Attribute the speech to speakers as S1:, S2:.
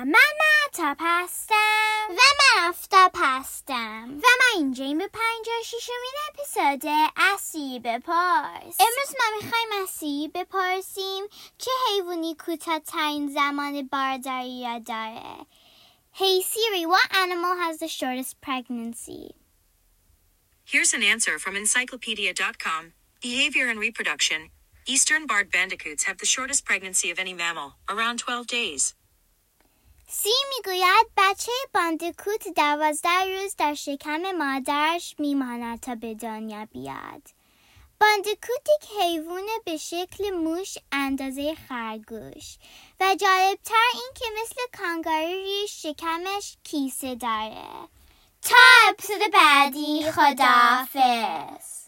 S1: من معتاب هستم
S2: و من آفتاب هستم
S1: و ما اینجاییم به پنجاه شیشمین اپیزود اسی بپرس
S2: امروز ما میخوایم از سی بپرسیم چه حیوانی کوتاهترین زمان بارداری داره Hey Siri, what animal has the shortest pregnancy?
S3: Here's an answer from encyclopedia.com. Behavior and reproduction. Eastern barred bandicoots have the shortest pregnancy of any mammal, around 12 days.
S2: سی می‌گوید بچه باندکوت دوازده روز در شکم مادرش میماند تا به دنیا بیاد. باندکوت یک حیوان به شکل موش اندازه خرگوش و جالبتر این که مثل کانگارو شکمش کیسه داره. تا اپیزود بعدی خداحافظ